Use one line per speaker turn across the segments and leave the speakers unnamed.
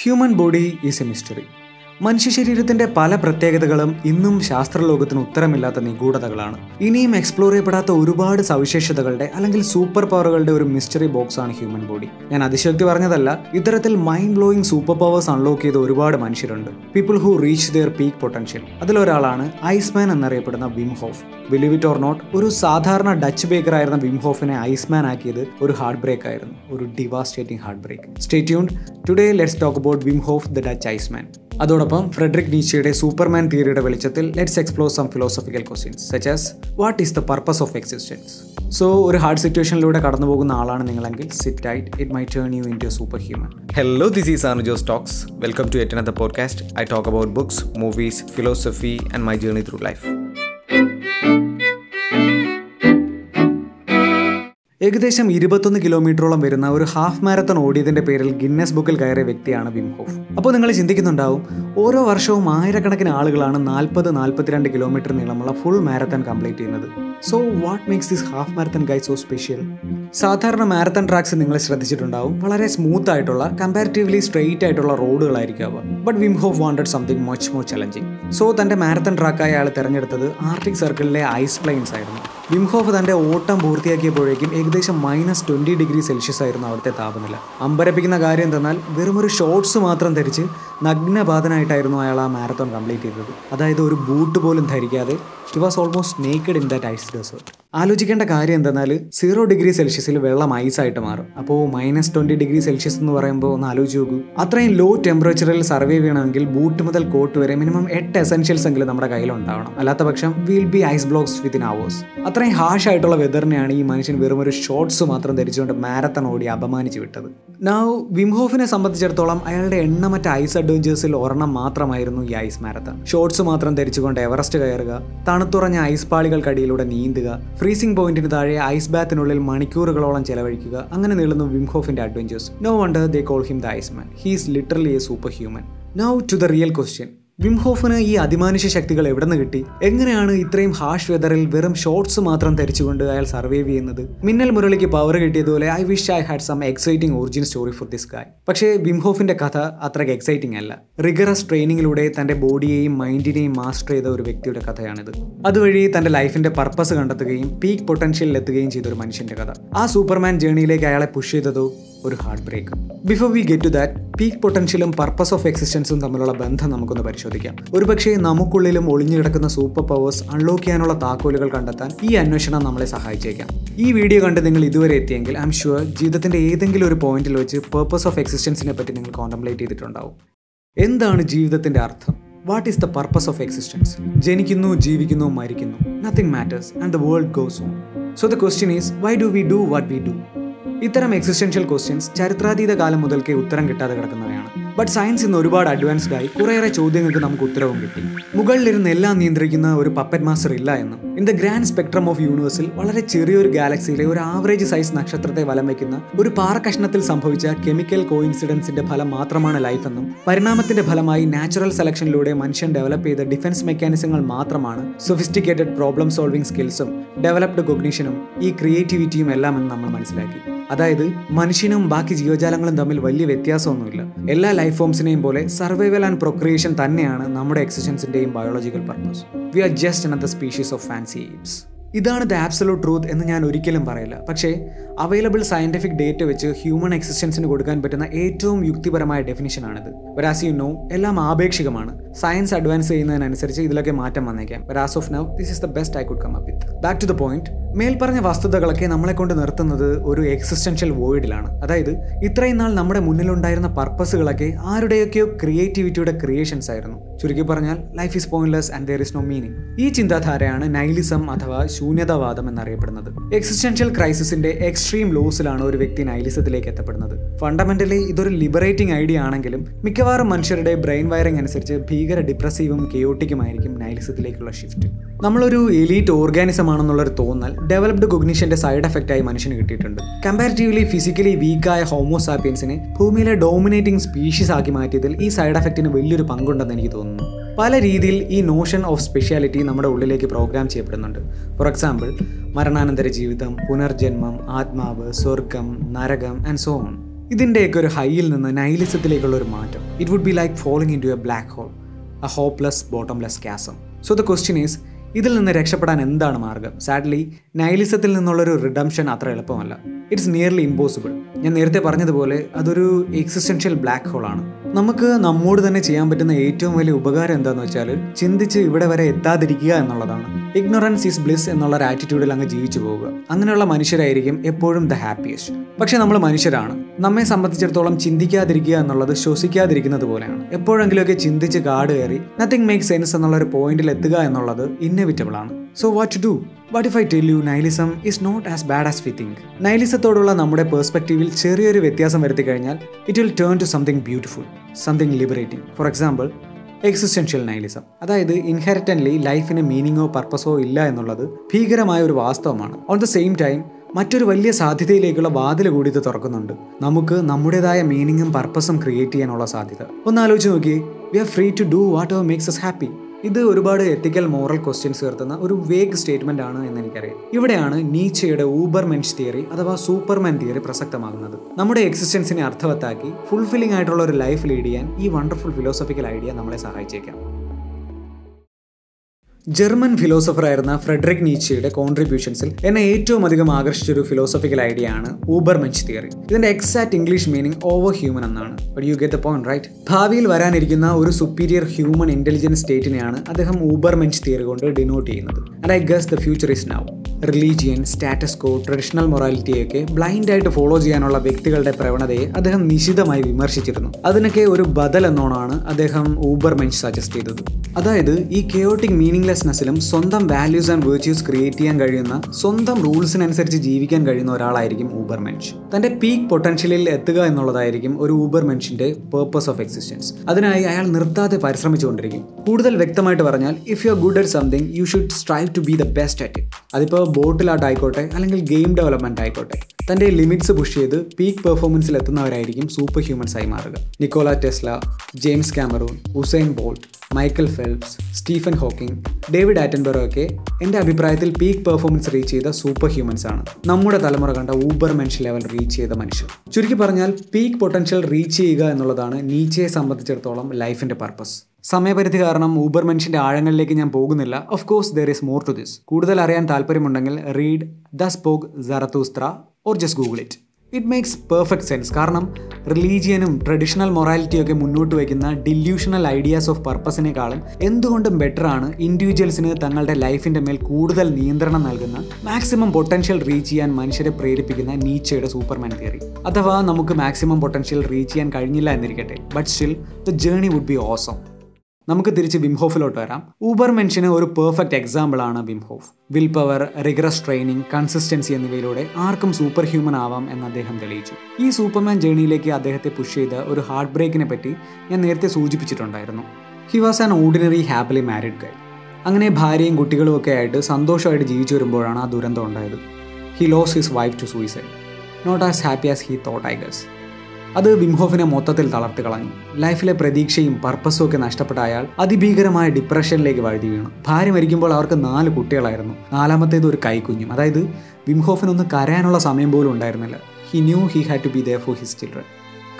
Human body is a mystery മനുഷ്യ ശരീരത്തിന്റെ പല പ്രത്യേകതകളും ഇന്നും ശാസ്ത്രലോകത്തിന് ഉത്തരമില്ലാത്ത നിഗൂഢതകളാണ്. ഇനിയും എക്സ്പ്ലോർ ചെയ്യപ്പെടാത്ത ഒരുപാട് സവിശേഷതകളുടെ അല്ലെങ്കിൽ സൂപ്പർ പവറുകളുടെ ഒരു മിസ്റ്ററി ബോക്സ് ആണ് ഹ്യൂമൻ ബോഡി ഞാൻ അതിശക്തി പറഞ്ഞതല്ല ഇത്തരത്തിൽ mind blowing super powers unlock ചെയ്ത ഒരുപാട് മനുഷ്യരുണ്ട്. People who reach their peak potential അതിലൊരാളാണ് Iceman എന്നറിയപ്പെടുന്ന Wim Hof believe it or not ഒരു സാധാരണ ഡച്ച് ബേക്കർ ആയിരുന്ന വിം ഹോഫിനെ ഐസ്മാൻ ആക്കിയത് ഒരു ഹാർഡ് ബ്രേക്ക് ആയിരുന്നു. ഒരു devastating heartbreak stay tuned today let's talk about Wim Hof the Dutch Iceman അതോടൊപ്പം ഫ്രെഡറിക് നീച്ചയുടെ സൂപ്പർമാൻ തിയറിയുടെ വെളിച്ചത്തിൽ let's explore some philosophical questions such as what is the purpose of existence so ഒരു hard സിറ്റുവേഷനിലൂടെ കടന്നു പോകുന്ന ആളാണ് നിങ്ങളെങ്കിൽ സിറ്റ് ആയിട്ട് it my turn you into super human
Hello, this is Anu Joe welcome Welcome to another another podcast. I talk about books, movies, philosophy, and my journey through
ഏകദേശം ഇരുപത്തൊന്ന് കിലോമീറ്ററോളം വരുന്ന ഒരു ഹാഫ് മാരത്തൺ ഓടിയതിന്റെ പേരിൽ Guinness ബുക്കിൽ കയറിയ വ്യക്തിയാണ് Vim Hoff. അപ്പോൾ നിങ്ങൾ ചിന്തിക്കുന്നുണ്ടാവും ഓരോ വർഷവും ആയിരക്കണക്കിന് ആളുകളാണ് നാൽപ്പത് നാൽപ്പത്തിരണ്ട് കിലോമീറ്റർ നീളമുള്ള ഫുൾ മാരത്തൺ കംപ്ലീറ്റ് ചെയ്യുന്നത്. So what makes this half marathon guy so special സാധാരണ മാരത്തൺ ട്രാക്സ് നിങ്ങൾ ശ്രദ്ധിച്ചിട്ടുണ്ടാവും വളരെ സ്മൂത്ത് ആയിട്ടുള്ള കമ്പാരിറ്റീവ്ലി സ്ട്രെയിറ്റ് ആയിട്ടുള്ള റോഡുകളായിരിക്കും അവ. But Wim Hof wanted something much more challenging so തന്റെ മാരത്തൺ ട്രാക്കായി അയാൾ തിരഞ്ഞെടുത്തത് ആർട്ടിക് സർക്കിളിലെ ഐസ് പ്ലെയിൻസ് ആയിരുന്നു. വിംഹോഫ് തന്റെ ഓട്ടം പൂർത്തിയാക്കിയപ്പോഴേക്കും ഏകദേശം മൈനസ് ട്വന്റി ഡിഗ്രി സെൽഷ്യസ് ആയിരുന്നു അവിടുത്തെ താപനില. അമ്പരപ്പിക്കുന്ന കാര്യം എന്തെന്നാൽ വെറുമൊരു ഷോർട്സ് മാത്രം ധരിച്ച് നഗ്നപാതനായിട്ടായിരുന്നു അയാൾ ആ മാരത്തോൺ കംപ്ലീറ്റ് ചെയ്തത്. അതായത് ഒരു ബൂട്ട് പോലും ധരിക്കാതെ. It was almost naked in that ice desert ആലോചിക്കേണ്ട കാര്യം എന്തെന്നാൽ സീറോ ഡിഗ്രി സെൽഷ്യസിൽ വെള്ളം ഐസായിട്ട് മാറും. അപ്പോൾ മൈനസ് ട്വന്റി ഡിഗ്രി സെൽഷ്യസ് എന്ന് പറയുമ്പോൾ ഒന്ന് ആലോചിച്ച് നോക്കൂ. അത്രയും ലോ ടെമ്പറേച്ചറിൽ സർവൈവ് ചെയ്യണമെങ്കിൽ ബൂട്ട് മുതൽ കോട്ട് വരെ മിനിമം എട്ട് എസെൻഷ്യൽസ് എങ്കിലും നമ്മുടെ കയ്യിൽ ഉണ്ടാവണം. അല്ലാത്ത പക്ഷം will be ice blocks within hours അത്രയും ഹാഷ് ആയിട്ടുള്ള വെതറിനെയാണ് ഈ മനുഷ്യൻ വെറും ഒരു ഷോർട്സ് മാത്രം ധരിച്ചുകൊണ്ട് മാരത്തൺ ഓടി അപമാനിച്ച് വിട്ടത്. നൗ വിംഹോഫിനെ സംബന്ധിച്ചിടത്തോളം അയാളുടെ എണ്ണമറ്റ ഐസ് അഡ്വഞ്ചേഴ്സിൽ ഒരെണ്ണം മാത്രമായിരുന്നു ഈ ഐസ് മാരത്തൺ ഷോർട്സ് മാത്രം ധരിച്ചുകൊണ്ട് എവറസ്റ്റ് കയറുക തണുത്തുറഞ്ഞ ഐസ് പാളികൾക്കടിയിലൂടെ നീന്തുക ഫ്രീസിംഗ് പോയിന്റിന് താഴെ ഐസ് ബാത്തിനുള്ളിൽ മണിക്കൂറുകളോളം ചെലവഴിക്കുക. അങ്ങനെ നീളുന്നു വിംഹോഫിന്റെ adventures no wonder they call him the Iceman he's literally a super human now to the real question വിംഹോഫിന് ഈ അതിമാനുഷ്യ ശക്തികൾ എവിടെ നിന്ന് കിട്ടി? എങ്ങനെയാണ് ഇത്രയും ഹാഷ് വെതറിൽ വെറും ഷോർട്സ് മാത്രം ധരിച്ചുകൊണ്ട് അയാൾ സർവൈവ് ചെയ്യുന്നത്? മിന്നൽ മുരളിക്ക് power കിട്ടിയതുപോലെ I wish I had some exciting origin story for this guy പക്ഷേ വിംഹോഫിന്റെ കഥ അത്രയ്ക്ക് എക്സൈറ്റിംഗ് അല്ല. റിഗറസ് ട്രെയിനിങ്ങിലൂടെ തന്റെ ബോഡിയെയും മൈൻഡിനെയും മാസ്റ്റർ ചെയ്ത ഒരു വ്യക്തിയുടെ കഥയാണിത്. അതുവഴി തന്റെ ലൈഫിന്റെ പർപ്പസ് കണ്ടെത്തുകയും പീക്ക് പൊട്ടൻഷ്യലിൽ എത്തുകയും ചെയ്ത ഒരു മനുഷ്യന്റെ കഥ. ആ സൂപ്പർമാൻ ജേണിയിലേക്ക് അയാളെ പുഷ് ചെയ്തതോ ഒരു heartbreak before we get to that peak പൊട്ടൻഷ്യലും purpose of എക്സിസ്റ്റൻസും തമ്മിലുള്ള ബന്ധം നമുക്കൊന്ന് പരിശോധിക്കാം. ഒരുപക്ഷേ നമുക്കുള്ളിലും ഒളിഞ്ഞു കിടക്കുന്ന സൂപ്പർ പവേഴ്സ് അൺലോക്ക് ചെയ്യാനുള്ള താക്കോലുകൾ കണ്ടെത്താൻ ഈ അന്വേഷണം നമ്മളെ സഹായിച്ചേക്കാം. ഈ വീഡിയോ കണ്ട് നിങ്ങൾ ഇതുവരെ എത്തിയെങ്കിൽ ഐ എം ഷുവർ ജീവിതത്തിന്റെ ഏതെങ്കിലും ഒരു പോയിന്റിൽ വെച്ച് പർപ്പസ് ഓഫ് എക്സിസ്റ്റൻസിനെ പറ്റി നിങ്ങൾ കോൺടംപ്ലേറ്റ് ചെയ്തിട്ടുണ്ടാവും. എന്താണ് ജീവിതത്തിന്റെ അർത്ഥം? What is the purpose of existence ജനിക്കുന്നു ജീവിക്കുന്നു മരിക്കുന്നു. Nothing matters and the world goes on so the question is why do we do what we do ഇത്തരം എക്സിസ്റ്റൻഷ്യൽ ക്വസ്റ്റ്യൻസ് ചരിത്രാതീത കാലം മുതൽക്കേ ഉത്തരം കിട്ടാതെ കിടക്കുന്നവയാണ്. ബട്ട് സയൻസ് ഇന്ന് ഒരുപാട് അഡ്വാൻസ്ഡ് ആയി കുറേയേറെ ചോദ്യങ്ങൾക്ക് നമുക്ക് ഉത്തരവും കിട്ടി. മുകളിലിരുന്ന് എല്ലാം നിയന്ത്രിക്കുന്ന ഒരു പപ്പറ്റ് മാസ്റ്റർ ഇല്ല എന്നും in the grand spectrum of യൂണിവേഴ്സിൽ വളരെ ചെറിയൊരു ഗാലക്സിയിലെ ഒരു ആവറേജ് സൈസ് നക്ഷത്രത്തെ വലം വയ്ക്കുന്ന ഒരു പാറക്കഷ്ണത്തിൽ സംഭവിച്ച കെമിക്കൽ കോയിൻസിഡൻസിന്റെ ഫലം മാത്രമാണ് ലൈഫ് എന്നും പരിണാമത്തിന്റെ ഫലമായി നാച്ചുറൽ സെലക്ഷനിലൂടെ മനുഷ്യൻ ഡെവലപ്പ് ചെയ്ത ഡിഫൻസ് മെക്കാനിസങ്ങൾ മാത്രമാണ് സൊഫിസ്റ്റിക്കേറ്റഡ് പ്രോബ്ലം സോൾവിംഗ് സ്കിൽസും ഡെവലപ്ഡ് കൊഗ്നീഷനും ഈ ക്രിയേറ്റിവിറ്റിയും എല്ലാം എന്ന് നമ്മൾ മനസ്സിലാക്കി. അതായത് മനുഷ്യനും ബാക്കി ജീവജാലങ്ങളും തമ്മിൽ വലിയ വ്യത്യാസമൊന്നുമില്ല. എല്ലാ ലൈഫ് ഫോംസിനെയും പോലെ സർവൈവൽ ആൻഡ് പ്രൊക്രിയേഷൻ തന്നെയാണ് നമ്മുടെ എക്സിസ്റ്റൻസിന്റെയും biological purpose we are just another species of fancy ഇതാണ് ദ ആബ്സലൂട്ട് ട്രൂത്ത് എന്ന് ഞാൻ ഒരിക്കലും പറയില്ല. പക്ഷേ അവൈലബിൾ സയന്റിഫിക് ഡേറ്റ വെച്ച് ഹ്യൂമൻ എക്സിസ്റ്റൻസിന് കൊടുക്കാൻ പറ്റുന്ന ഏറ്റവും യുക്തിപരമായ ഡെഫിനിഷനാണിത്. വരാസ് യു നോ എല്ലാം ആപേക്ഷികമാണ്. സയൻസ് അഡ്വാൻസ് ചെയ്യുന്നതിനനുസരിച്ച് ഇതിലൊക്കെ മാറ്റം വന്നേക്കാം. As of now this is the best I could come up with back to the point മേൽപ്പറഞ്ഞ വസ്തുതകളൊക്കെ നമ്മളെ കൊണ്ട് നിർത്തുന്നത് ഒരു എക്സിസ്റ്റൻഷ്യൽ വോയിഡിലാണ് അതായത് ഇത്രയും നാൾ നമ്മുടെ മുന്നിലുണ്ടായിരുന്ന പർപ്പസുകളൊക്കെ ആരുടെയൊക്കെയോ ക്രിയേറ്റിവിറ്റിയുടെ ക്രിയേഷൻസ് ആയിരുന്നു. ചുരുക്കി പറഞ്ഞാൽ life is pointless and there is no meaning ഈ ചിന്താധാരയാണ് നൈലിസം അഥവാ ശൂന്യതാവാദം എന്നറിയപ്പെടുന്നത്. എക്സിസ്റ്റൻഷ്യൽ ക്രൈസിസിന്റെ എക്സ്ട്രീം ലോസിലാണ് ഒരു വ്യക്തി നൈലിസത്തിലേക്ക് എത്തപ്പെടുന്നത്. ഫണ്ടമെന്റലി ഇതൊരു ലിബറേറ്റിംഗ് ഐഡിയ ആണെങ്കിലും മിക്കവാറും മനുഷ്യരുടെ ബ്രെയിൻ വയറിംഗ് അനുസരിച്ച് ഭീകര ഡിപ്രസീവും കെയോട്ടിക്കുമായിരിക്കും നൈലിസത്തിലേക്കുള്ള ഷിഫ്റ്റ് നമ്മളൊരു എലീറ്റ് ഓർഗാനിസം ആണെന്നുള്ളൊരു തോന്നൽ ഡെവലപ്ഡ് കൊഗ്നീഷന്റെ സൈഡ് എഫക്റ്റ് ആയി മനുഷ്യന് കിട്ടിയിട്ടുണ്ട്. കമ്പാരിറ്റീവ്ലി ഫിസിക്കലി വീക്കായ ഹോമോസാപ്പിയൻസിനെ ഭൂമിയിലെ ഡോമിനേറ്റിംഗ് സ്പീഷീസ് ആക്കി മാറ്റിയതിൽ ഈ സൈഡ് എഫക്റ്റിന് വലിയൊരു പങ്കുണ്ടെന്ന് എനിക്ക് തോന്നുന്നു. പല രീതിയിൽ ഈ നോഷൻ ഓഫ് സ്പെഷ്യാലിറ്റി നമ്മുടെ ഉള്ളിലേക്ക് പ്രോഗ്രാം ചെയ്യപ്പെടുന്നുണ്ട്. ഫോർ എക്സാമ്പിൾ മരണാനന്തര ജീവിതം പുനർജന്മം ആത്മാവ് സ്വർഗം നരകം ആൻഡ് സോ ഓൺ ഇതിന്റെയൊക്കെ ഒരു ഹൈയിൽ നിന്ന് നൈലിസത്തിലേക്കുള്ള ഒരു മാറ്റം. It would be like falling into a black hole a hopeless bottomless chasm so the question is ഇതിൽ നിന്ന് രക്ഷപ്പെടാൻ എന്താണ് മാർഗം? സാഡ്ലി നൈലിസത്തിൽ നിന്നുള്ളൊരു റിഡംഷൻ അത്ര എളുപ്പമല്ല. ഇറ്റ്സ് നിയർലി ഇമ്പോസിബിൾ ഞാൻ നേരത്തെ പറഞ്ഞതുപോലെ അതൊരു എക്സിസ്റ്റൻഷ്യൽ ബ്ലാക്ക് ഹോൾ ആണ്. നമുക്ക് നമ്മോട് തന്നെ ചെയ്യാൻ പറ്റുന്ന ഏറ്റവും വലിയ ഉപകാരം എന്താണെന്ന് വെച്ചാൽ ചിന്തിച്ച് ഇവിടെ വരെ എത്താതിരിക്കുക എന്നുള്ളതാണ്. ഇഗ്നോറൻസ് ഈസ് ബ്ലിസ് എന്നുള്ള ഒരു ആറ്റിറ്റ്യൂഡിൽ അങ്ങ് ജീവിച്ചു പോവുക. അങ്ങനെയുള്ള മനുഷ്യരായിരിക്കും എപ്പോഴും ദ ഹാപ്പിയസ്റ്റ് പക്ഷെ നമ്മൾ മനുഷ്യരാണ്. നമ്മെ സംബന്ധിച്ചിടത്തോളം ചിന്തിക്കാതിരിക്കുക എന്നുള്ളത് ശ്വസിക്കാതിരിക്കുന്നത് പോലെയാണ്. എപ്പോഴെങ്കിലുമൊക്കെ ചിന്തിച്ച് കാട് കയറി നത്തിങ് മേക്ക് സെൻസ് എന്നുള്ള ഒരു പോയിന്റിൽ എത്തുക എന്നുള്ളത് ഇന്നവിറ്റബിൾ ആണ്. So what to do what if I tell you nihilism is not as bad as we think നൈലിസത്തോടുള്ള നമ്മുടെ പേഴ്സ്പെക്റ്റീവിൽ ചെറിയൊരു വ്യത്യാസം വരുത്തി കഴിഞ്ഞാൽ it will turn to something beautiful something liberating for example existential nihilism അതായത് ഇൻഹെറിറ്റന്റ്ലി ലൈഫിന് മീനിങ്ങോ പർപ്പസോ ഇല്ല എന്നുള്ളത് ഭീകരമായ ഒരു വാസ്തവമാണ്. ഓൺ ദ സെയിം ടൈം മറ്റൊരു വലിയ സാധ്യതയിലേക്കുള്ള വാതിൽ കൂടി ഇത് തുറക്കുന്നുണ്ട്. നമുക്ക് നമ്മുടേതായ മീനിങ്ങും പർപ്പസും ക്രിയേറ്റ് ചെയ്യാനുള്ള സാധ്യത. ഒന്ന് ആലോചിച്ച് നോക്കി we are free to do whatever makes us happy ഇത് ഒരുപാട് എത്തിക്കൽ മോറൽ ക്വസ്റ്റ്യൻസ് ഉയർത്തുന്ന ഒരു വേഗ് സ്റ്റേറ്റ്മെന്റ് ആണ് എന്ന് എനിക്കറിയാം ഇവിടെയാണ് നീച്ചയുടെ ഊബർ മെൻസ് തിയറി അഥവാ സൂപ്പർമാൻ തിയറി പ്രസക്തമാകുന്നത്. നമ്മുടെ എക്സിസ്റ്റൻസിനെ അർത്ഥവത്താക്കി ഫുൾഫില്ലിംഗ് ആയിട്ടുള്ള ഒരു ലൈഫ് ലീഡ് ചെയ്യാൻ ഈ വണ്ടർഫുൾ ഫിലോസഫിക്കൽ ഐഡിയ നമ്മളെ സഹായിച്ചേക്കാം. ജർമ്മൻ ഫിലോസഫറായിരുന്ന ഫ്രെഡറിക് നീച്ചയുടെ കോൺട്രിബ്യൂഷൻസിൽ എന്നെ ഏറ്റവും അധികം ആകർഷിച്ച ഒരു ഫിലോസഫിക്കൽ ഐഡിയ ആണ് ഊബർ മെഞ്ച് തിയറി ഇതിന്റെ exact English meaning over human എന്നാണ്. But you get the point right ഭാവിയിൽ വരാനിരിക്കുന്ന ഒരു സുപ്പീരിയർ ഹ്യൂമൻ ഇന്റലിജൻസ് സ്റ്റേറ്റിനെയാണ് അദ്ദേഹം ഊബർ മെഞ്ച് തിയറി കൊണ്ട് ഡിനോട്ട് ചെയ്യുന്നത്. And I guess the future is now religion status quo traditional മൊറാലിറ്റിയൊക്കെ ബ്ലൈൻഡായിട്ട് ഫോളോ ചെയ്യാനുള്ള വ്യക്തികളുടെ പ്രവണതയെ അദ്ദേഹം നിശിതമായി വിമർശിച്ചിരുന്നു. അതിനൊക്കെ ഒരു ബദൽ എന്നോണാണ് അദ്ദേഹം ഊബർ മെൻസ് സജസ്റ്റ് ചെയ്തത്. അതായത് ഈ കെയോട്ടിക് മീനിങ്ലെസ്നെസ്സിലും സ്വന്തം വാല്യൂസ് ആൻഡ് വേർച്യൂസ് ക്രിയേറ്റ് ചെയ്യാൻ കഴിയുന്ന സ്വന്തം റൂൾസിനനുസരിച്ച് ജീവിക്കാൻ കഴിയുന്ന ഒരാളായിരിക്കും ഊബർ മെൻഷ് തന്റെ പീക്ക് പൊട്ടൻഷ്യലിൽ എത്തുക എന്നുള്ളതായിരിക്കും ഒരു ഊബർ മെൻഷിന്റെ പേർപ്പസ് ഓഫ് എക്സിസ്റ്റൻസ് അതിനായി അയാൾ നിർത്താതെ പരിശ്രമിച്ചുകൊണ്ടിരിക്കും. കൂടുതൽ വ്യക്തമായിട്ട് പറഞ്ഞാൽ if you are good at something you should strive to be the best at it അതിപ്പോൾ ബോട്ടിലാട്ട് ആയിക്കോട്ടെ അല്ലെങ്കിൽ ഗെയിം ഡെവലപ്മെന്റ് ആയിക്കോട്ടെ തന്റെ ലിമിറ്റ്സ് പുഷ് ചെയ്ത് പീക്ക് പെർഫോമൻസിൽ എത്തുന്നവരായിരിക്കും സൂപ്പർ ഹ്യൂമൻസ് ആയി മാറുക. Nikola Tesla James Cameron Usain Bolt Michael Phelps Stephen Hawking David Attenborough ഒക്കെ എന്റെ അഭിപ്രായത്തിൽ പീക്ക് പെർഫോമൻസ് റീച്ച് ചെയ്ത സൂപ്പർ ഹ്യൂമൻസ് ആണ് നമ്മുടെ തലമുറ കണ്ട ഊബർ മെൻഷൻ ലെവൽ റീച്ച് ചെയ്ത മനുഷ്യർ. ചുരുക്കി പറഞ്ഞാൽ പീക്ക് പൊട്ടൻഷ്യൽ റീച്ച് ചെയ്യുക എന്നുള്ളതാണ് നീച്ചയെ സംബന്ധിച്ചിടത്തോളം ലൈഫിന്റെ പർപ്പസ്. സമയപരിധി കാരണം ഊബർ മെൻഷന്റെ ആഴങ്ങളിലേക്ക് ഞാൻ പോകുന്നില്ല. Of course there is more to this കൂടുതൽ അറിയാൻ താല്പര്യമുണ്ടെങ്കിൽ read the spoke Zarathustra or just Google it it makes perfect sense കാരണം റിലീജിയനും ട്രഡീഷണൽ മൊറാലിറ്റിയും ഒക്കെ മുന്നോട്ട് വയ്ക്കുന്ന ഡില്യൂഷണൽ ഐഡിയാസ് ഓഫ് പർപ്പസിനേക്കാളും എന്തുകൊണ്ടും ബെറ്റർ ആണ് ഇൻഡിവിജ്വൽസിന് തങ്ങളുടെ ലൈഫിന്റെ മേൽ കൂടുതൽ നിയന്ത്രണം നൽകുന്ന മാക്സിമം പൊട്ടൻഷ്യൽ റീച്ച് ചെയ്യാൻ മനുഷ്യരെ പ്രേരിപ്പിക്കുന്ന നീച്ചയുടെ സൂപ്പർമാൻ തിയറി അഥവാ നമുക്ക് മാക്സിമം പൊട്ടൻഷ്യൽ റീച്ച് ചെയ്യാൻ കഴിഞ്ഞില്ല എന്നിരിക്കട്ടെ. But still the journey would be awesome നമുക്ക് തിരിച്ച് വിംഹോഫിലോട്ട് വരാം. ഊബർ മെൻഷന് ഒരു പെർഫെക്റ്റ് എക്സാമ്പിൾ ആണ് Wim Hof willpower rigorous training consistency എന്നിവയിലൂടെ ആർക്കും സൂപ്പർ ഹ്യൂമൻ ആവാം എന്ന് അദ്ദേഹം തെളിയിച്ചു. ഈ സൂപ്പർമാൻ ജേണിയിലേക്ക് അദ്ദേഹത്തെ പുഷ് ചെയ്ത ഒരു ഹാർട്ട് ബ്രേക്കിനെ പറ്റി ഞാൻ നേരത്തെ സൂചിപ്പിച്ചിട്ടുണ്ടായിരുന്നു. He was an ordinary happily married guy അങ്ങനെ ഭാര്യയും കുട്ടികളും ഒക്കെ ആയിട്ട് സന്തോഷമായിട്ട് ജീവിച്ചു വരുമ്പോഴാണ് ആ ദുരന്തം ഉണ്ടായത്. He lost his wife to suicide not as happy as he thought I guess അത് വിംഹോഫിനെ മൊത്തത്തിൽ തളർത്തി കളഞ്ഞു. ലൈഫിലെ പ്രതീക്ഷയും പർപ്പസും ഒക്കെ നഷ്ടപ്പെട്ട അയാൾ അതിഭീകരമായ ഡിപ്രഷനിലേക്ക് വഴുതി വീണു. ഭാര്യ മരിക്കുമ്പോൾ അവർക്ക് നാല് കുട്ടികളായിരുന്നു. നാലാമത്തേത് ഒരു കൈക്കുഞ്ഞും. അതായത് വിംഹോഫിനൊന്ന് കരയാനുള്ള സമയം പോലും ഉണ്ടായിരുന്നില്ല. He knew he had to be there for his children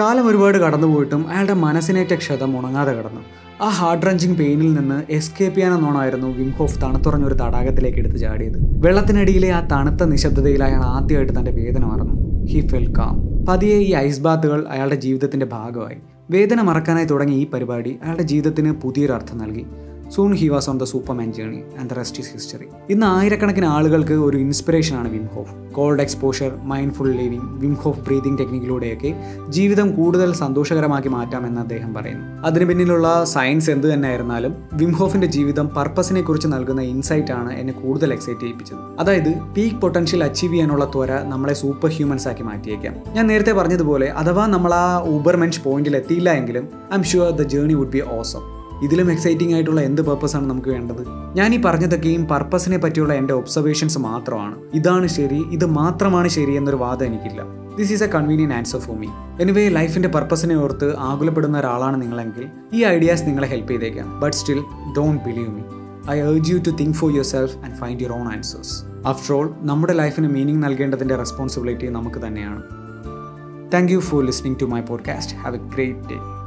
കാലം ഒരുപാട് കടന്നുപോയിട്ടും അയാളുടെ മനസ്സിനേറ്റ ക്ഷതം ഉണങ്ങാതെ കിടന്നു. ആ ഹാർഡ് റഞ്ചിങ് പെയിനിൽ നിന്ന് എസ്കേപ്പ് ചെയ്യാനെന്നോണായിരുന്നു വിംഹോഫ് തണുത്തുറഞ്ഞൊരു തടാകത്തിലേക്ക് എടുത്ത് ചാടിയത്. വെള്ളത്തിനടിയിലെ ആ തണുത്ത നിശബ്ദതയിൽ അയാൾ ആദ്യമായിട്ട് തന്റെ വേദന മറന്നു. ഹി ഫെൽ കാം പതിയെ ഈ ഐസ് ബാത്തുകൾ അയാളുടെ ജീവിതത്തിന്റെ ഭാഗമായി. വേദന മറക്കാനായി തുടങ്ങിയ ഈ പരിപാടി അയാളുടെ ജീവിതത്തിന് പുതിയൊരു അർത്ഥം നൽകി. Soon he was on the superman journey and the rest is history ഇന്ന് ആയിരക്കണക്കിന് ആളുകൾക്ക് ഒരു ഇൻസ്പിറേഷനാണ് Wim Hof cold exposure mindful living Wim Hof breathing ടെക്നിക്കിലൂടെയൊക്കെ ജീവിതം കൂടുതൽ സന്തോഷകരമാക്കി മാറ്റാമെന്ന് അദ്ദേഹം പറയുന്നു. അതിന് പിന്നിലുള്ള സയൻസ് എന്ത് തന്നെ ആയിരുന്നാലും വിംഹോഫിന്റെ ജീവിതം പർപ്പസിനെ കുറിച്ച് നൽകുന്ന ഇൻസൈറ്റ് ആണ് എന്നെ കൂടുതൽ എക്സൈറ്റ് ചെയ്യിപ്പിച്ചത്. അതായത് പീക്ക് പൊട്ടൻഷ്യൽ അച്ചീവ് ചെയ്യാനുള്ള ത്വര നമ്മളെ സൂപ്പർ ഹ്യൂമൻസ് ആക്കി മാറ്റിയേക്കാം. ഞാൻ നേരത്തെ പറഞ്ഞതുപോലെ അഥവാ നമ്മൾ ആ ഊബർമെൻഷ് പോയിന്റിൽ എത്തിയില്ല എങ്കിലും I'm sure the journey would be awesome ഇതിലും എക്സൈറ്റിംഗ് ആയിട്ടുള്ള എന്ത് പർപ്പസാണ് നമുക്ക് വേണ്ടത്? ഞാൻ ഈ പറഞ്ഞതൊക്കെയും പർപ്പസിനെ പറ്റിയുള്ള എന്റെ ഒബ്സർവേഷൻസ് മാത്രമാണ്. ഇതാണ് ശരി ഇത് മാത്രമാണ് ശരി എന്നൊരു വാദം എനിക്കില്ല. This is a convenient answer for me anyway ലൈഫിന്റെ പർപ്പസിനെ ഓർത്ത് ആകുലപ്പെടുന്ന ഒരാളാണ് നിങ്ങളെങ്കിൽ ഈ ഐഡിയാസ് നിങ്ങളെ ഹെൽപ്പ് ചെയ്തേക്കാം. But still don't believe me I urge you to think for yourself and find your own answers after all നമ്മുടെ ലൈഫിന് മീനിങ് നൽകേണ്ടതിന്റെ റെസ്പോൺസിബിലിറ്റി നമുക്ക് തന്നെയാണ്. Thank you for listening to my podcast have a great day